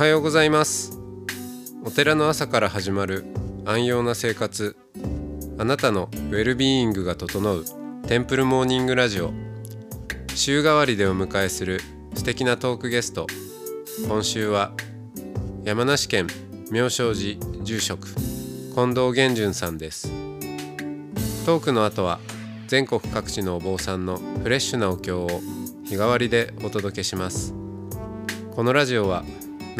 はようございます。お寺の朝から始まる安養な生活。あなたのウェルビーイングが整うテンプルモーニングラジオ。週替わりでお迎えする素敵なトークゲスト。今週は山梨県妙正寺住職近藤源順さんです。トークの後は全国各地のお坊さんのフレッシュなお経を日替わりでお届けします。このラジオは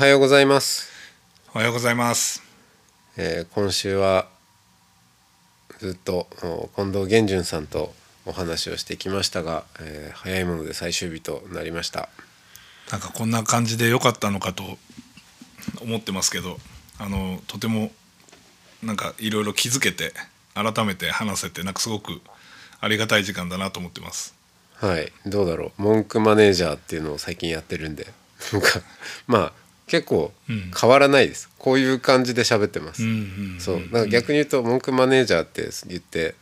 はようございます、おはようございます。えー今週はずっとお近藤源順さんとお話をしてきましたが、えー早いもので最終日となりました。なんかこんな感じで良かったのかと思ってますけど、あのとてもなんかいろいろ気づけて改めて話せてなんかすごくありがたい時間だなと思ってます。はい。どうだろう。文句マネージャーっていうのを最近やってるんで。なんかまあ結構うん。変わらないです、こういう感じで喋ってます、うんうんうんそう。なんか逆に言うと文句マネージャーって言って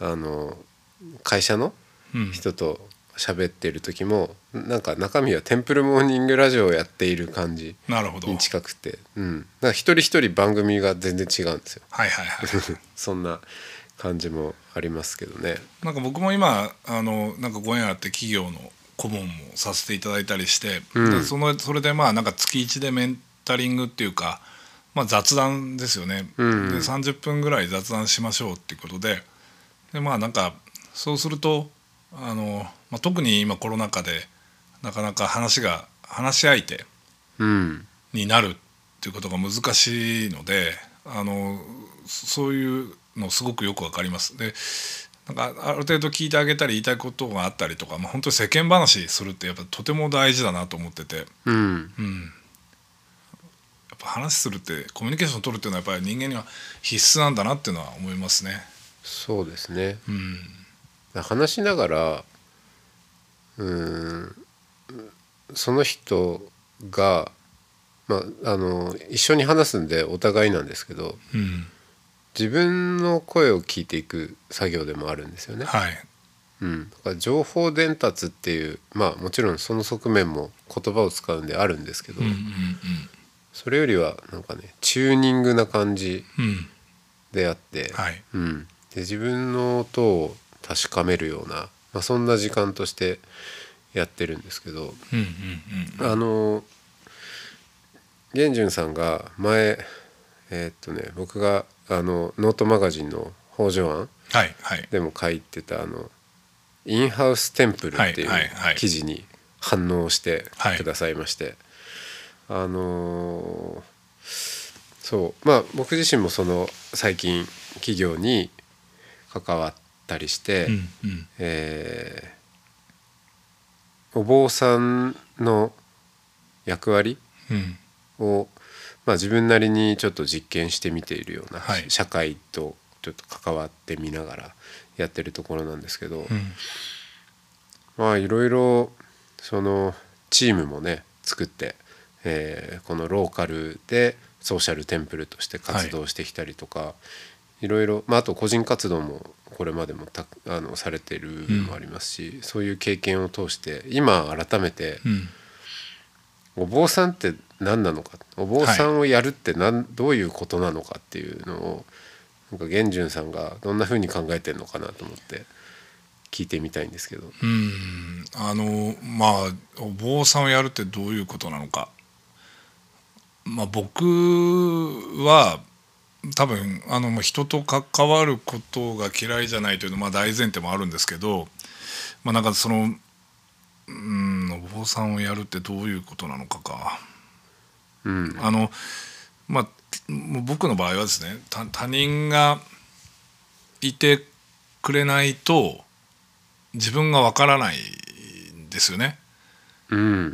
あの会社のうん。人と喋ってる時もなんか中身はテンプルモーニングラジオをやっている感じなるほど。に近くて、うん、だから一人一人番組が全然違うんですよ。はいはいはい。そんな感じもありますけどね。なんか僕も今あのなんかご縁あって企業の顧問もさせていただいたりして、うん。でそのそれでまあなんか月1でメンタリングっていうか、まあ、雑談ですよね、うん。で30分ぐらい雑談しましょうっていうことで。でまあなんかそうするとあの、まあ、特に今コロナ禍でなかなか話が話し相手うん。になるっていうことが難しいのであのそそういうのすごくよくわかります。でなんかある程度聞いてあげたり言いたいことがあったりとか、まあ、本当に世間話するってやっぱとても大事だなと思ってて、うん。うん、やっぱ話するってコミュニケーション取るっていうのはやっぱり人間には必須なんだなっていうのは思いますね。そうですね。うん、話しながらうんその人が、まあ、あの一緒に話すんでお互いなんですけどうん、自分の声を聞いていく作業でもあるんですよね。はい、うん、だから情報伝達っていうまあもちろんその側面も言葉を使うんであるんですけど、うんうんそれよりはなんかねチューニングな感じうん。うんであって、はい。うん、で自分の音を確かめるような、まあ、そんな時間としてやってるんですけどうんうんあの源順さんが前えーっとね僕があのノートマガジンの北条庵はいはい。でも書いてたあのインハウステンプルっていう記事に反応してはい。くださいまして、あのーそう。まあ僕自身もその最近企業に関わったりして、うえーお坊さんの役割うん。を、まあ、自分なりにちょっと実験してみているような、はい。社会とちょっと関わってみながらやってるところなんですけど、うん。まあいろいろそのチームもね作って、えーこのローカルでソーシャルテンプルとして活動してきたりとか、い、ろいろ、まあ、あと個人活動もこれまでもたあのされてる部分もありますし、そういう経験を通して今改めてうん。お坊さんって何なのか。お坊さんをやるって何、どういうことなのかっていうのをなんか源順さんがどんな風に考えてるのかなと思って聞いてみたいんですけど。うん。あのまあお坊さんをやるってどういうことなのか。まあ僕は多分あの人と関わることが嫌いじゃないというのはまあ大前提もあるんですけどまあなんかそのうんお坊さんをやるってどういうことなのかかうんあのまあ僕の場合はですね他他人がいてくれないと自分がわからないんですよね。うん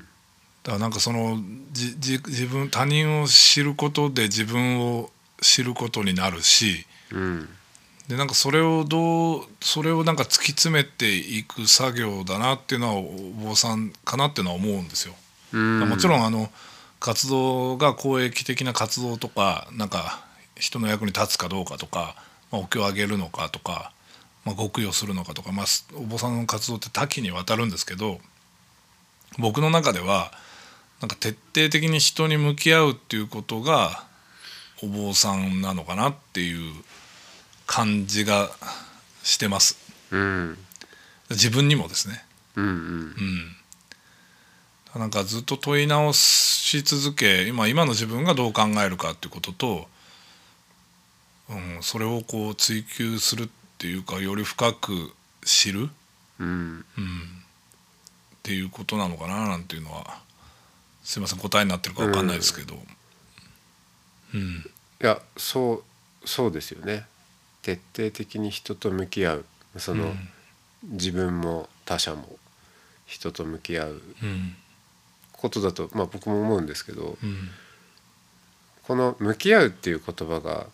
だからなんかそのじじ自分他人を知ることで自分を知ることになるしうんでなんかそれをどうそれをなんか突き詰めていく作業だなっていうのはお坊さんかなっていうのは思うんですよ。うんもちろんあの活動が公益的な活動とかなんか人の役に立つかどうかとか、まあ、お経をあげるのかとか、まあ、極用するのかとか、まあ、すお坊さんの活動って多岐にわたるんですけど僕の中ではなんか徹底的に人に向き合うっていうことがお坊さんなのかなっていう感じがしてます。うん。自分にもですね。うんうん。うん、なんかずっと問い直し続け今今の自分がどう考えるかっていうことと、うん、それをこう追求するっていうかより深く知る、うん。うん、っていうことなのかななんていうのは。すいません答えになってるか分かんないですけど、うん。いやそうそうですよね。徹底的に人と向き合う。その、うん。自分も他者も人と向き合う。うんことだと、まあ、僕も思うんですけどうん。この「向き合う」っていう言葉が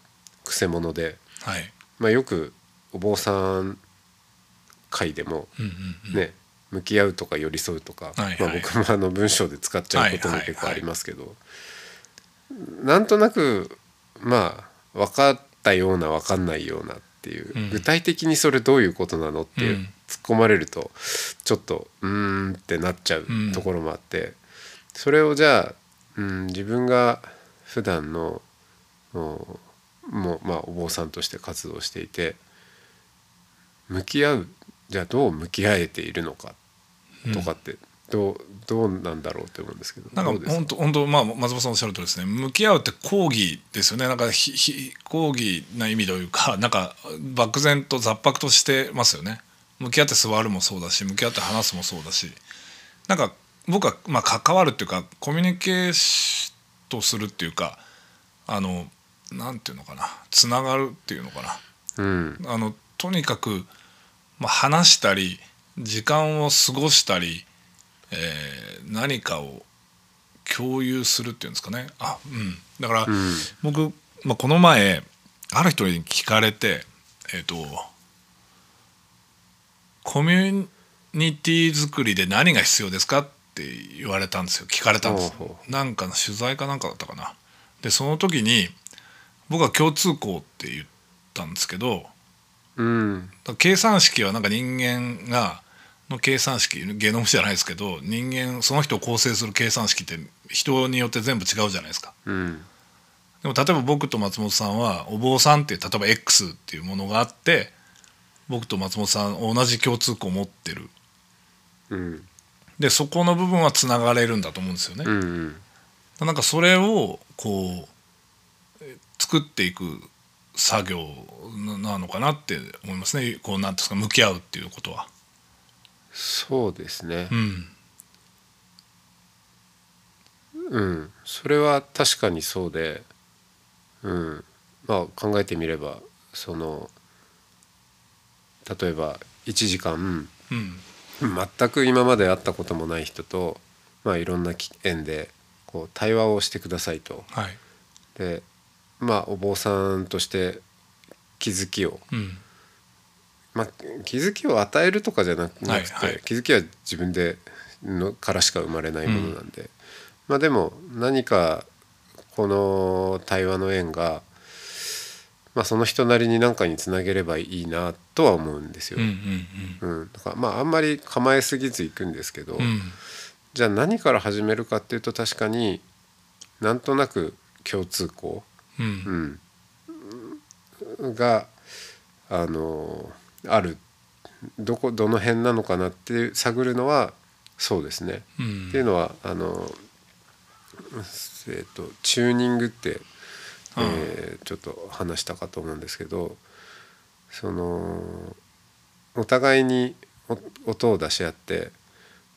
くせ者で、はい。まあ、よくお坊さん会でもうんうんうん。ね、向き合うとか寄り添うとか、はいはい。まあ、僕もあの文章で使っちゃうことも結構ありますけど、なんとなくまあ分かったような分かんないようなっていう、うん。具体的にそれどういうことなのっていう、うん。突っ込まれるとちょっとうーんってなっちゃううんところもあって、それをじゃあ、うん、自分が普段のもうもうまあお坊さんとして活動していて向き合うじゃあどう向き合えているのかとかってどう,、どうなんだろうって思うんですけどなんか本当本当まあ松本さんおっしゃるとりですね。向き合うって講義ですよね。なんかひひ講義な意味というか なんか漠然と雑白としてますよね。向き合って座るもそうだし向き合って話すもそうだし。なんか僕はまあ関わるっていうかコミュニケートするっていうかあのなんていうのかなつながるっていうのかな。うん。あのとにかく、まあ、話したり時間を過ごしたり、えー何かを共有するっていうんですかね。あ、うん、だから、うん。僕、まあ、この前ある人に聞かれてえっ、とコミュニティ作りで何が必要ですかって言われたんですよ。聞かれたんです。なんかの取材かなんかだったかな。でその時に僕は共通項って言ったんですけどうん。計算式はなんか人間がの計算式ゲノムじゃないですけど人間その人を構成する計算式って人によって全部違うじゃないですか。うん。でも例えば僕と松本さんはお坊さんっていう例えば X っていうものがあって僕と松本さん同じ共通項を持ってる。うんでそこの部分はつながれるんだと思うんですよね。うんうん。なんかそれをこうえ作っていく作業ななのかなって思いますね。こうなんていうんですか向き合うっていうことは。そうですね。うん。うん。それは確かにそうでうん。まあ考えてみればその例えば1時間うん全く今まで会ったこともない人と、まあ、いろんな縁でこう対話をしてくださいと。はい。でまあお坊さんとして気づきを、うん。まあ、気づきを与えるとかじゃなくて、はいはい。気づきは自分でのからしか生まれないものなんで、まあでも何かこの対話の縁が、まあ、その人なりに何かにつなげればいいなとは思うんですよ。うんまああんまり構えすぎずいくんですけど、うん。うんじゃあ何から始めるかっていうと確かになんとなく共通項、うん。うん、があのある。どこどの辺なのかなって探るのはそうですね。うん。っていうのはあの、えー、とチューニングって、えーちょっと話したかと思うんですけどそのお互いにお音を出し合って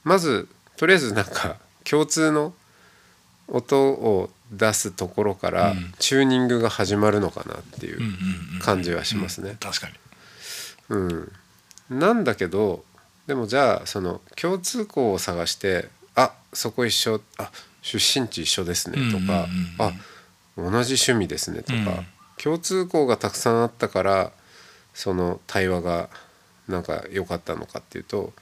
まずとりあえずなんか共通の音を出すところからうん。チューニングが始まるのかなっていう感じはしますね。確かに。うん、なんだけどでもじゃあその共通項を探して「あそこ一緒あ出身地一緒ですね」とかうんうんうんうん「あ同じ趣味ですね」とか、うん。共通項がたくさんあったからその対話がなんか良かったのかっていうと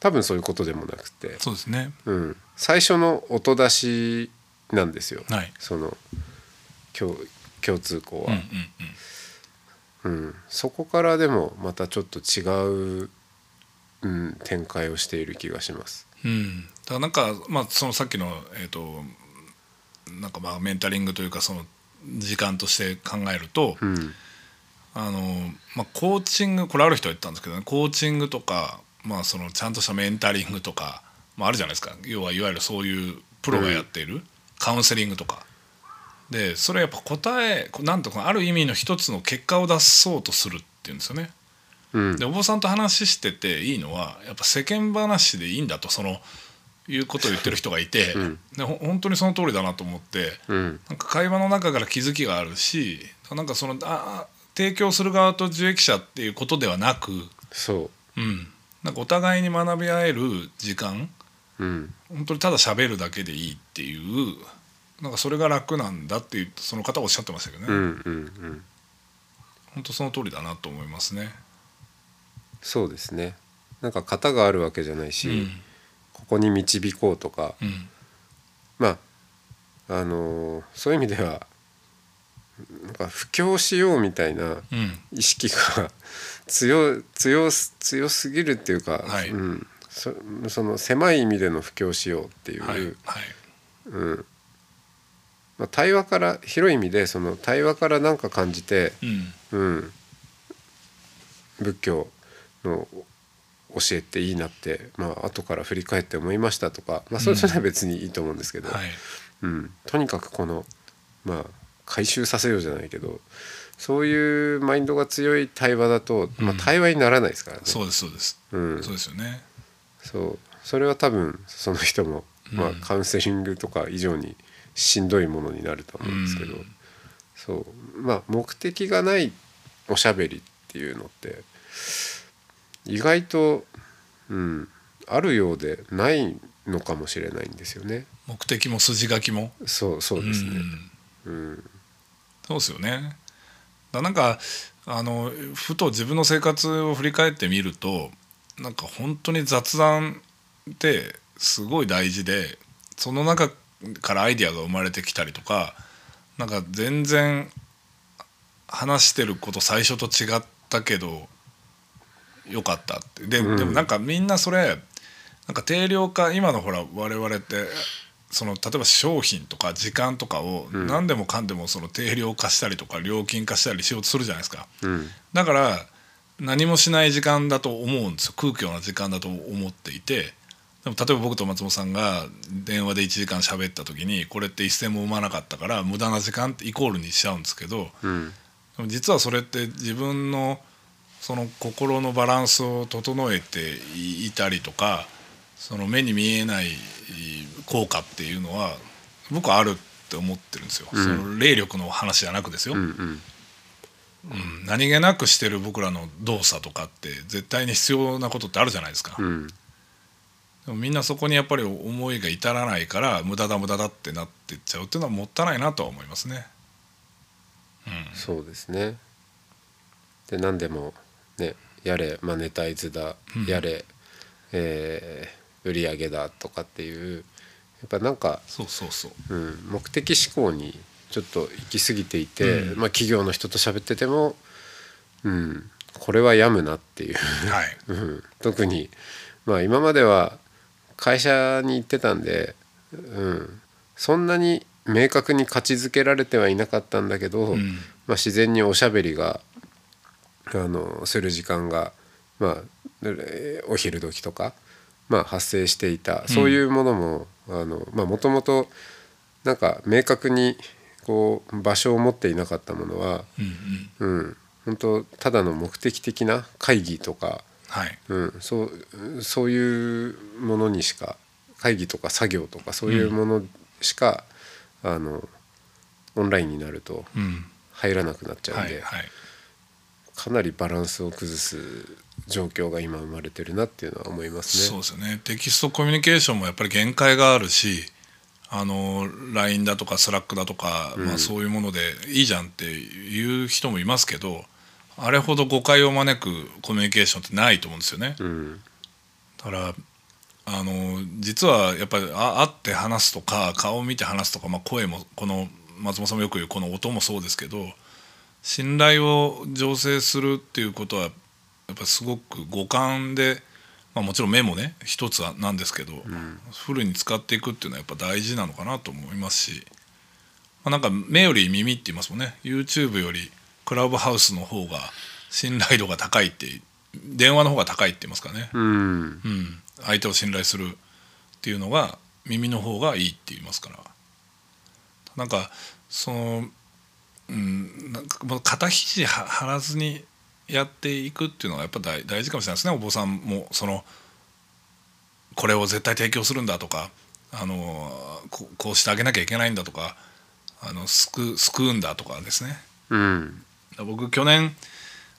多分そういうことでもなくて、そうですね。うん、最初の音出しなんですよ、はい。その共共通項うんはうん、うん。そこからでもまたちょっと違う、うん、展開をしている気がします。うんうん、だからなんかまあそのさっきのえっ、となんかまあメンタリングというかその時間として考えると、うん。あのまあ、コーチングこれある人は言ったんですけどねコーチングとか、まあ、そのちゃんとしたメンタリングとか、まあ、あるじゃないですか。要はいわゆるそういうプロがやっている、カウンセリングとか。でそれやっぱ答えなんとかある意味の一つの結果を出そうとするっていうんですよね。うん。でお坊さんと話してていいのはやっぱ世間話でいいんだとそのいうことを言ってる人がいて、うん。でほ本当にその通りだなと思って。うん。なんか会話の中から気づきがあるしなんかそのああ提供する側と受益者っていうことではなく、そう。ん、なんかお互いに学び合える時間う、うん、本当にただ喋るだけでいいっていうなんかそれが楽なんだっていうその方はおっしゃってましたけどね、うんうんうん。本当その通りだなと思いますね。そうですね。なんか型があるわけじゃないし、うんここに導こうとかうん。まああのーそういう意味ではなんか布教しようみたいなうん。意識が 強強す強すぎるっていうか、はい。うん、そその狭い意味での布教しようっていう、はい。はい。うん。まあ、対話から広い意味でその対話から何か感じて、うん。うん、仏教の教えっていいなって、まあ後から振り返って思いましたとか、まあ、それそれは別にいいと思うんですけど、はい。うん、とにかくこのまあ回収させようじゃないけどそういうマインドが強い対話だと、まあ、うん。対話にならないですからね。そうですそうです、うん。そうですよね。そう。それは多分その人も、まあうん、カウンセリングとか以上にしんどいものになると思うんですけど、うん。そう。まあ目的がないおしゃべりっていうのって意外と、うん、あるようでないのかもしれないんですよね。目的も筋書きもそうそうですね。うんうんそうですよね。だなんかあのふと自分の生活を振り返ってみるとなんか本当に雑談ってすごい大事でその中からアイデアが生まれてきたりとかなんか全然話してること最初と違ったけどよかったって。で,、うん。でもなんかみんなそれなんか定量化今のほら我々ってその例えば商品とか時間とかをん。何でもかんでもその定量化したりとか料金化したりしようとするじゃないですか。うん。だから何もしない時間だと思うんですよ。空虚な時間だと思っていて。でも例えば僕と松本さんが電話で1時間喋った時にこれって一銭も生まなかったから無駄な時間ってイコールにしちゃうんですけど。うん。でも実はそれって自分のその心のバランスを整えていたりとかその目に見えない効果っていうのは僕はあるって思ってるんですよ、うん。その霊力の話じゃなくですよ、うんうん。うん。何気なくしてる僕らの動作とかって絶対に必要なことってあるじゃないですか、うん。でもみんなそこにやっぱり思いが至らないから無駄だ無駄だってなってっちゃうっていうのはもったいないなとは思いますね。うん。そうですね。で何でもねやれマネタイズだ、うん。やれ、えー売り上げだとかっていうやっぱなんか、そうそうそう。うん、目的思考にちょっと行き過ぎていて、うん。まあ企業の人と喋ってても、うん、これは病むなっていう、はい。うん。特にまあ今までは会社に行ってたんで、うん、そんなに明確に価値づけられてはいなかったんだけど、うん。まあ、自然におしゃべりがあのする時間が、まあ、えーお昼時とか、まあ、発生していたそういうものももともとなんか明確にこう場所を持っていなかったものは、うんうん。うん、本当ただの目的的な会議とか、はい。うん、そうそういうものにしか会議とか作業とかそういうものしか、あのオンラインになるとうん。入らなくなっちゃうんで、はいはいかなりバランスを崩す状況が今生まれてるなっていうのは思いますね。そうですよねテキストコミュニケーションもやっぱり限界があるしあの LINE だとか Slack だとか、まあ、そういうものでいいじゃんっていう人もいますけどあれほど誤解を招くコミュニケーションってないと思うんですよね。うんだからあの実はやっぱりあ会って話すとか顔を見て話すとか、まあ、声もこの松本さんもよく言うこの音もそうですけど信頼を醸成するっていうことはやっぱすごく五感で、まあ、もちろん目もね一つはなんですけど、フルに使っていくっていうのはやっぱ大事なのかなと思いますし、まあ、なんか目より耳って言いますもんね。YouTube よりクラブハウスの方が信頼度が高いって電話の方が高いって言いますかね。うん。うん、相手を信頼するっていうのが耳の方がいいって言いますから。なんかその、うん、なんかもう肩肘は張らずにやっていくっていうのがやっぱ大大事かもしれないですね。お坊さんもそのこれを絶対提供するんだとかあのここうしてあげなきゃいけないんだとかあの救う救うんだとかですね。うん。僕去年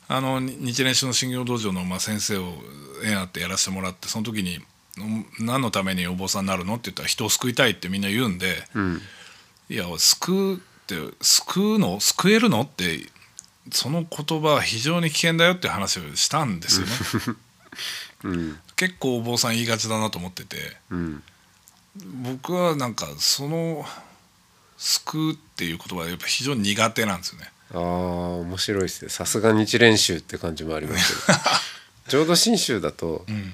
あのに日蓮宗の修行道場のまあ先生を縁あってやらせてもらってその時に「何のためにお坊さんになるの?」って言ったら「人を救いたい」ってみんな言うんでうん「いや救うって救うの？救えるの?」ってその言葉は非常に危険だよって話をしたんですよね。うん。結構お坊さん言いがちだなと思ってて。うん。僕はなんかその「救う」っていう言葉はやっぱ非常に苦手なんですよね。ああ面白いですね。さすが日練習って感じもありますけど。浄土真宗だとうん、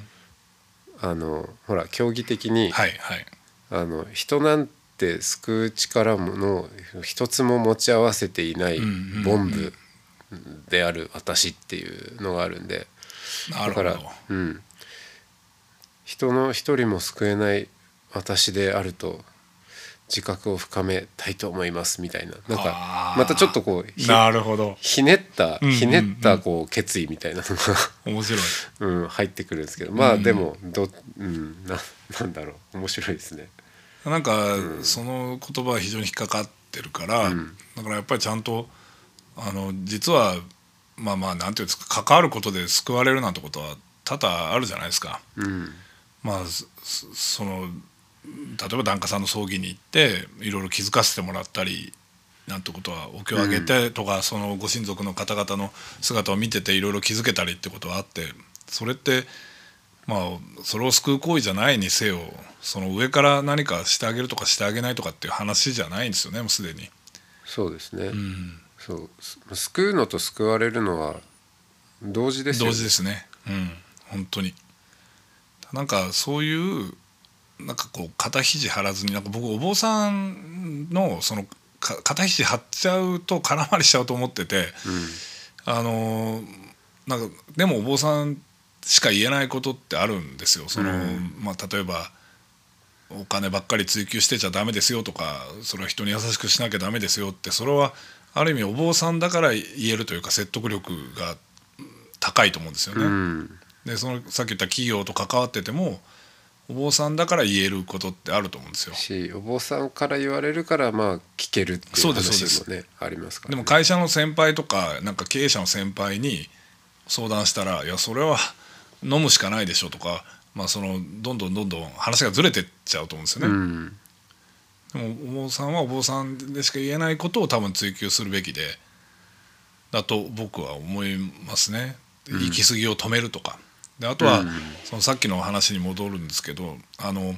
あのほら競技的に、はいはい。あの人なんて救う力もの一つも持ち合わせていないボンブである私っていうのがあるんで。だから、うん、人の一人も救えない私であると自覚を深めたいと思いますみたいな。なんかまたちょっとこうひなるほど。ひねったひねったこう決意みたいなのが 面白い。うん、入ってくるんですけど。まあうん。でもど、うん、ななんだろう。面白いですね。なんか、その言葉は非常に引っかかってるから、うん。だからやっぱりちゃんとあの実はまあまあなんていうんですか関わることで救われるなんてことは多々あるじゃないですか。うん。まあそその例えば檀家さんの葬儀に行っていろいろ気づかせてもらったりなんてことはお経をあげてとか、そのご親族の方々の姿を見てていろいろ気づけたりってことはあってそれってまあそれを救う行為じゃないにせよその上から何かしてあげるとかしてあげないとかっていう話じゃないんですよねもうすでに。そうですね、うん、そう。す救うのと救われるのは同時ですよ同時ですね。うん。本当に。なんかそういうなんかこう肩肘張らずになんか僕お坊さんのそのか肩肘張っちゃうと空回りしちゃうと思っててあのなんかでもお坊さんしか言えないことってあるんですよ。その、うん。まあ、例えばお金ばっかり追求してちゃダメですよとかそれは人に優しくしなきゃダメですよってそれはある意味お坊さんだから言えるというか説得力が高いと思うんですよね。うん。でそのさっき言った企業と関わっててもお坊さんだから言えることってあると思うんですよ。しお坊さんから言われるからまあ聞けるっていう話もねありますから、ね、でも会社の先輩とかなんか経営者の先輩に相談したら「いやそれは飲むしかないでしょ」とか、まあ、そのどんどんどんどん話がずれてっちゃうと思うんですよね。うんでもお坊さんはお坊さんでしか言えないことを多分追求するべきでだと僕は思いますね。行き過ぎを止めるとか。であとは、うんそのさっきの話に戻るんですけどあの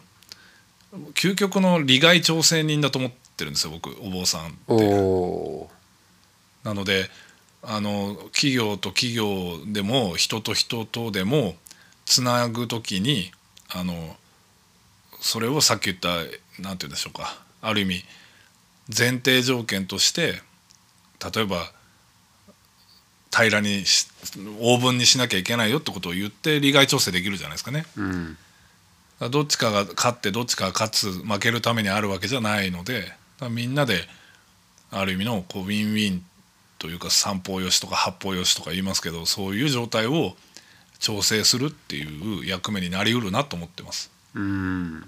究極の利害調整人だと思ってるんですよ僕お坊さんって。なのであの企業と企業でも人と人とでもつなぐ時にあのそれをさっき言った何て言うんでしょうかある意味前提条件として例えば平らにしオーブンにしなきゃいけないよってことを言って利害調整できるじゃないですかね。うんどっちかが勝ってどっちかが勝つ負けるためにあるわけじゃないのでみんなである意味のこうウィンウィンというか三方よしとか八方よしとか言いますけどそういう状態を調整するっていう役目になりうるなと思ってます。うん。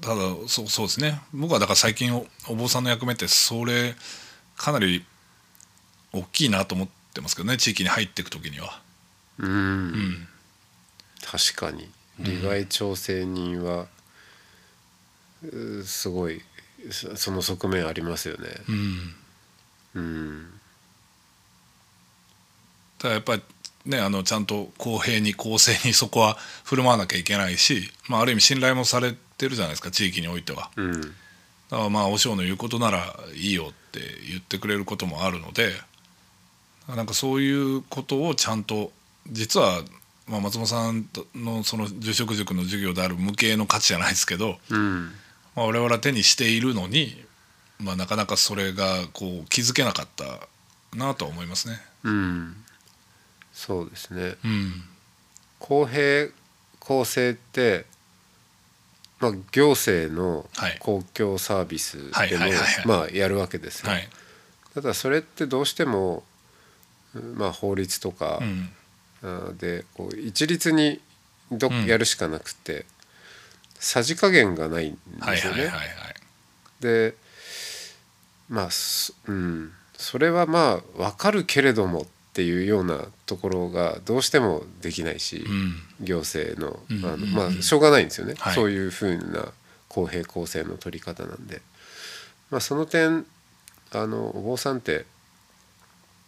ただそうそうですね。僕はだから最近おお坊さんの役目ってそれかなり大きいなと思っってますけどね地域に入っていく時には。うん、うん。確かに。利害調整人は、うすごいそその側面ありますよね。うん。うん。ただやっぱりねあのちゃんと公平に公正にそこは振る舞わなきゃいけないし、まあ、ある意味信頼もされてるじゃないですか地域においては。うん。だからまあ和尚の言うことならいいよって言ってくれることもあるのでなんかそういうことをちゃんと実はまあ松本さんのその住職塾の授業である無形の価値じゃないですけど、うんまあ、我々は手にしているのに、まあ、なかなかそれがこう気づけなかったなとは思いますね。うん。そうですね。うん。公平公正って、まあ、行政のはい。公共サービスはいでもまあやるわけですよ、はい。ただそれってどうしても、まあ、法律とかでこう一律にどうん。やるしかなくて、さじ加減がないんですよね。はいはいはいはいでまあそうん。それはまあ分かるけれどもっていうようなところがどうしてもできないし、うん。行政のうん。あの、うんうん。まあしょうがないんですよね、はい。そういうふうな公平公正の取り方なんで、まあ、その点あのお坊さんって、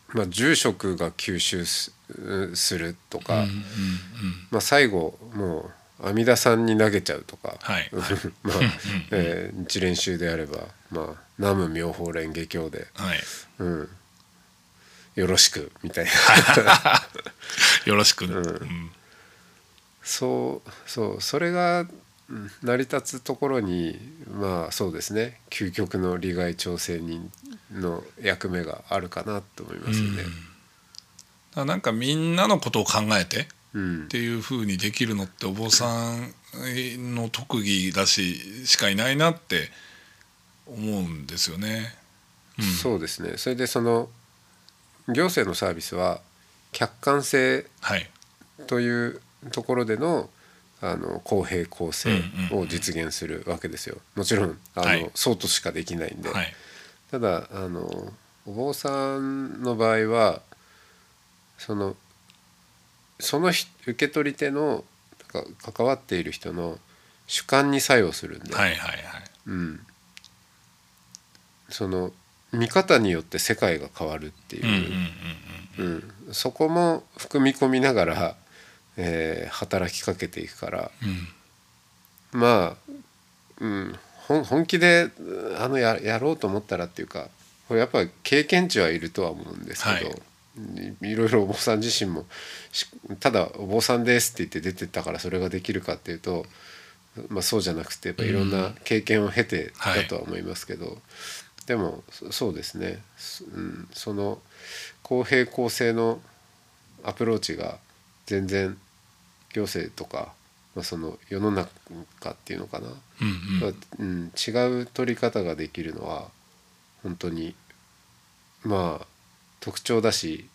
まあ、住職が吸収すするとか、うんうんうん。まあ、最後もう阿弥陀さんに投げちゃうとか、はい。まあえー日蓮宗であれば、まあ、南無妙法蓮華経で、はい。うん、よろしくみたいな。よろしく、ん。うん。そうそうそれがうん成り立つところにまあそうですね。究極の利害調整人の役目があるかなと思いますよね。だからなんかみんなのことを考えてうんっていうふうにできるのってお坊さんの特技だししかいないなって思うんですよね。うん。そうですね。それでその行政のサービスは客観性はい。というところでのあの公平公正を実現するわけですよ。もちろんあの、はい。そうとしかできないんで、はい。ただあのお坊さんの場合はそのそのひ受け取り手のか関わっている人の主観に作用するんで、はいはいはい。うん、その見方によって世界が変わるっていう、そこも含み込みながら、えー働きかけていくから。うん。まあ、うん、本本気であのややろうと思ったらっていうかこれやっぱり経験値はいるとは思うんですけど、はいい、いろいろお坊さん自身もしただ「お坊さんです」って言って出てったからそれができるかっていうと、まあ、そうじゃなくてやっぱいろんな経験を経てだとは思いますけど、でもそそうですね、すうん、その公平公正のアプローチが全然行政とか、まあ、その世の中っていうのかな、うんうん。うん、違う取り方ができるのは本当にまあ特徴だし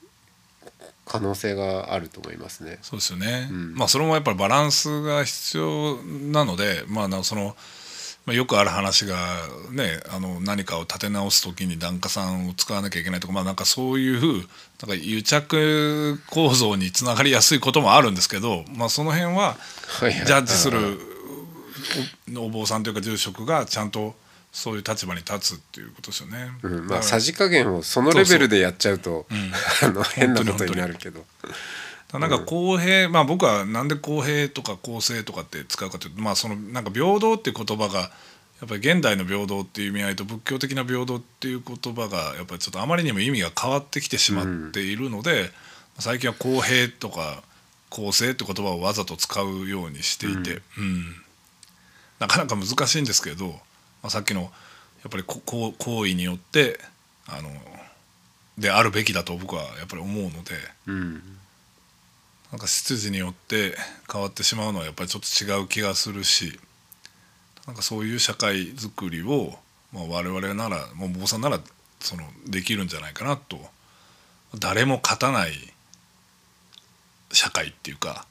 可能性があると思いますね。そうですよね、うん。まあそれもやっぱりバランスが必要なのでまあなその、まあ、よくある話がねあの何かを立て直す時に檀家さんを使わなきゃいけないとかまあなんかそういうなんか癒着構造につながりやすいこともあるんですけど、まあ、その辺はジャッジするおお坊さんというか住職がちゃんとそういう立場に立つっていうことですよね。うん、まあさじ加減をそのレベルでやっちゃうとん。あの変なことになるけど。なんか公平、まあ僕はなんで公平とか公正とかって使うかというとまあそのなんか平等っていう言葉がやっぱり現代の平等っていう意味合いと仏教的な平等っていう言葉がやっぱりちょっとあまりにも意味が変わってきてしまっているので、最近は公平とか公正って言葉をわざと使うようにしていて、うん。なかなか難しいんですけど、まあ、さっきのやっぱりここう行為によってあのであるべきだと僕はやっぱり思うので。うん。なんか出自によって変わってしまうのはやっぱりちょっと違う気がするしなんかそういう社会づくりを、まあ、我々ならもう坊さんならそのできるんじゃないかなと誰も勝たない社会っていうか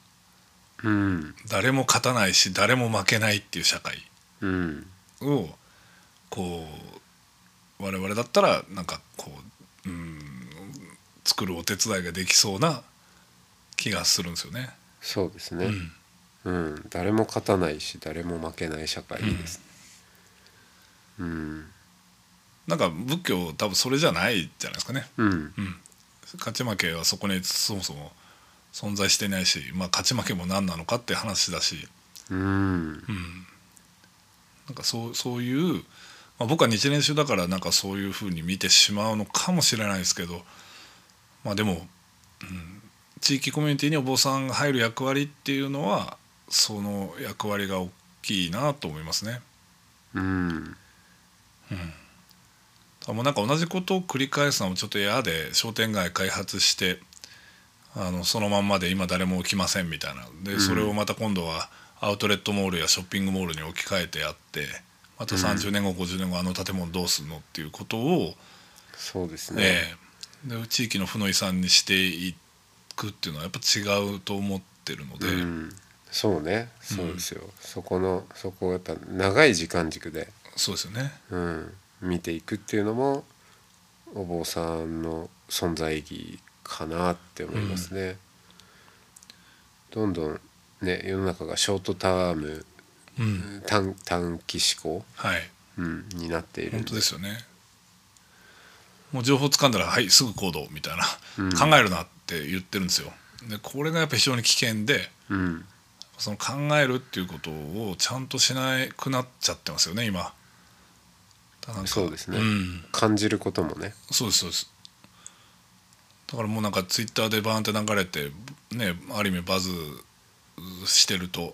うん。誰も勝たないし誰も負けないっていう社会。うんをこう我々だったらなんかこう、うん、作るお手伝いができそうな気がするんですよね。そうですね。うん。うん、誰も勝たないし誰も負けない社会です。ねうん。なんか仏教多分それじゃないじゃないですかね。うん。うん、勝ち負けはそこにそもそも存在してないし、まあ、勝ち負けも何なのかって話だし、うん。うん、なんかそうそういう、まあ、僕は日蓮宗だからなんかそういうふうに見てしまうのかもしれないですけど、まあ、でも、うん、地域コミュニティにお坊さんが入る役割っていうのはその役割が大きいなと思いますね。うん。あもうなんか同じことを繰り返すのもちょっと嫌で商店街開発してあのそのまんまで今誰も来ませんみたいな。でそれをまた今度はアウトレットモールやショッピングモールに置き換えてやってまた30年後50年後あの建物どうすんのっていうことを、そうですね、ええ。で地域の負の遺産にしていくっていうのはやっぱ違うと思ってるので、うん、そうね。そうですよ、そこのそこをやっぱ長い時間軸で、そうですよね。うん、見ていくっていうのもお坊さんの存在意義かなって思いますね。どんどんね世の中がショートタームうん。短短期思考、はい。うん、になっている。本当ですよね。もう情報つかんだらはいすぐ行動みたいな、うん。考えるなって言ってるんですよ。でこれがやっぱ非常に危険でうん、その考えるっていうことをちゃんとしなくなっちゃってますよね今。そうですね。ん、感じることもね。そうですそうです。だからもうなんかツイッターでバーンって流れてねある意味バズしてると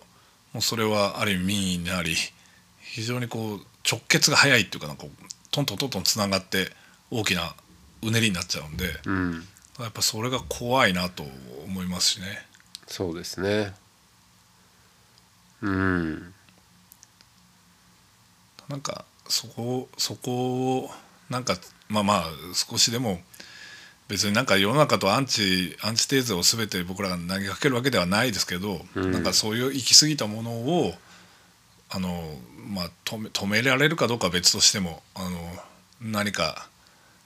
もうそれはある意味民意になり非常にこう直結が早いっていうかなんかトントントントンつながって大きなうねりになっちゃうんでうん。やっぱそれが怖いなと思いますしね。そうですね。うん。なんかそこそこをなんかまあまあ少しでも別になんか世の中とアンチアンチテーゼを全て僕らが投げかけるわけではないですけど、うん。なんかそういう行き過ぎたものをあの、まあ、止め止められるかどうかは別としてもあの何か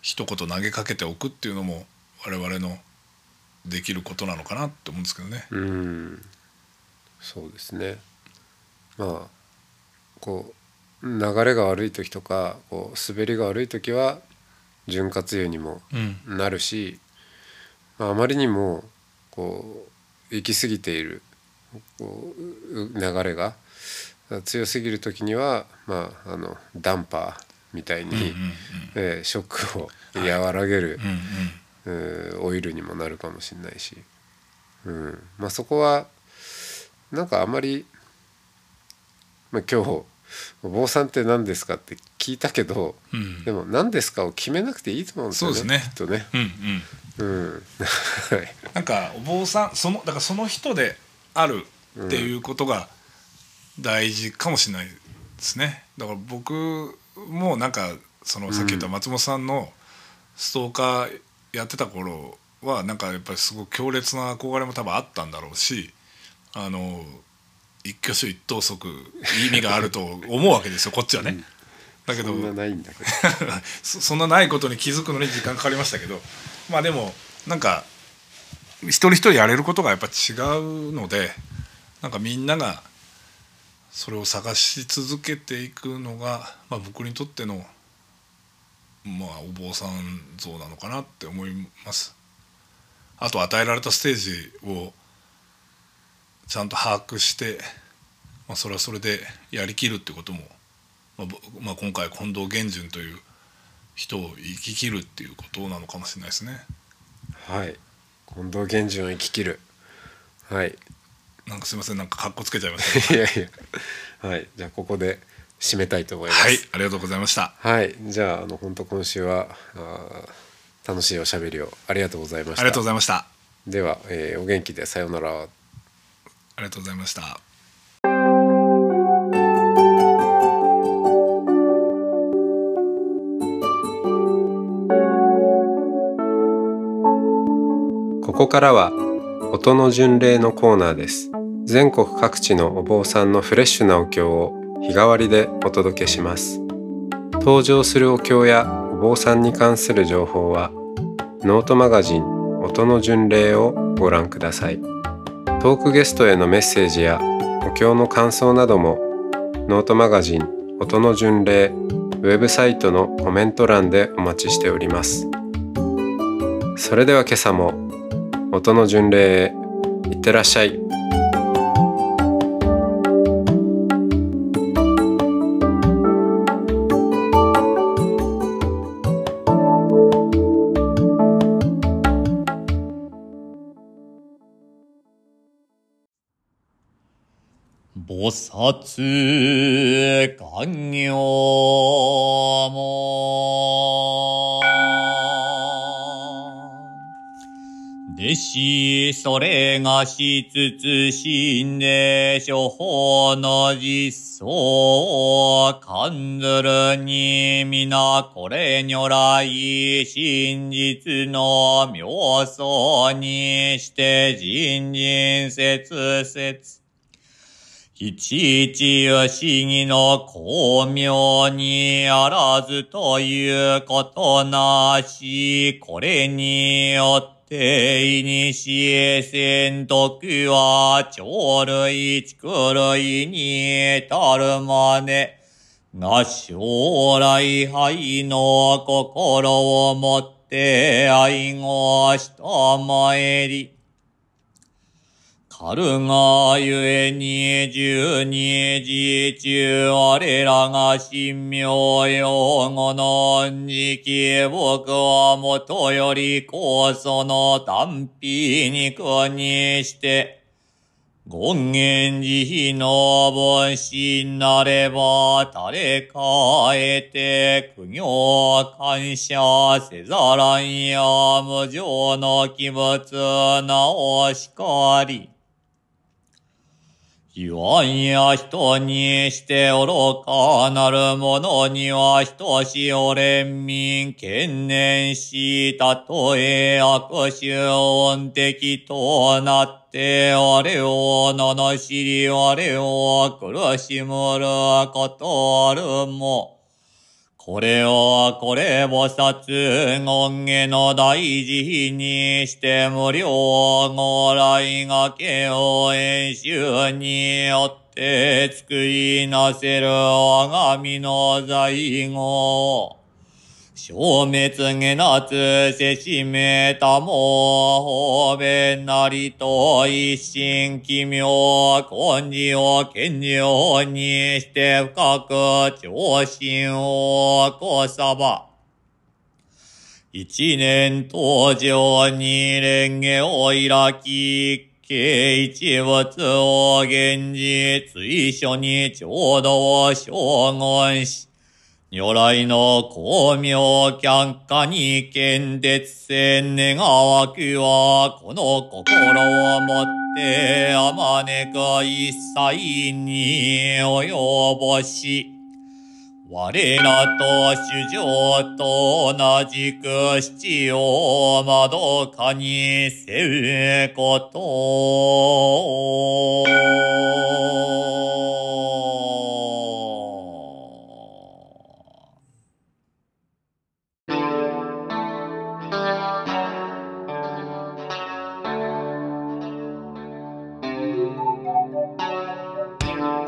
一言投げかけておくっていうのも我々のできることなのかなって思うんですけどね。うん。そうですね。まあこう流れが悪い時とかこう滑りが悪い時は潤滑油にもうん。なるし、まあ、あまりにもこう行き過ぎているこうう流れが強すぎる時には、まあ、あのダンパーみたいに、えーショックを和らげる、オイルにもなるかもしれないし、うん。まあ、そこはなんかあんまり、まあ、今日「お坊さんって何ですか?」って聞いたけどうんでも何ですかを決めなくていいと思うんですよねそうですねきっとね。うんうんうん はいなんかお坊さんそのだからその人であるっていうことが大事かもしれないですね。だから僕もなんかそのさっき言った松本さんのストーカーやってた頃はなんかやっぱりすごく強烈な憧れも多分あったんだろうしあの一挙手一投足意味があると思うわけですよこっちはね。だけどそんなないんだけど そそんなないことに気づくのに時間かかりましたけどまあでもなんか一人一人やれることがやっぱ違うのでなんかみんながそれを探し続けていくのが、まあ、僕にとっての、まあ、お坊さん像なのかなって思います。あと与えられたステージをちゃんと把握して、まあ、それはそれでやりきるってこともまあぼまあ、今回近藤源順という人を生き切るっていうことなのかもしれないですね。はい。近藤源順を生き切る。はい。なんかすみませんなんか格好つけちゃいまし いやいや。はい。じゃあここで締めたいと思います。た。はい。ありがとうございました。はい、じゃああの本当今週はあー楽しいおしゃべりをありがとうございました。ありがとうございました。あでは、えーお元気でさようならりがとうございました。ここからは音の巡礼のコーナーです。全国各地のお坊さんのフレッシュなお経を日替わりでお届けします。登場するお経やお坊さんに関する情報はノートマガジン音の巡礼をご覧ください。トークゲストへのメッセージやお経の感想などもノートマガジン音の巡礼ウェブサイトのコメント欄でお待ちしております。それでは今朝も音の巡礼へいってらっしゃい。菩薩願行も。弟子それがしつつ心で処方の実相を感ずるに皆これ如来真実の妙相にして人人説説いちいち不思議の巧妙にあらずということなし、これによっていにしえせん徳は鳥類畜類に至るまで、が将来愛の心をもって愛護したまえり、春がゆえに十二時中我らが神妙用語の時期僕はもとよりこその単品ににして、権現寺の凡心なれば、誰かえて苦行感謝せざらんや無常の気物なおしかり。言わんや人にして愚かなる者には等しお連民懸念したとえ悪臭音的となって我を罵り我を苦しむることあるも。これをこれ菩薩権下の大事にして無料ご来がけを演習によって作りなせる我が身の在後。消滅げなつせしめたも、方便なりと一心奇妙、根治を健常にして深く長心をこさば。一年登場に蓮華を開き、計一物を現実一緒にちょうどを将軍し、如来の光明却下に見絶戦願わくは、この心をもってあまねく一切に及ぼし、我らと主情と同じく七をまどかにせうこと。を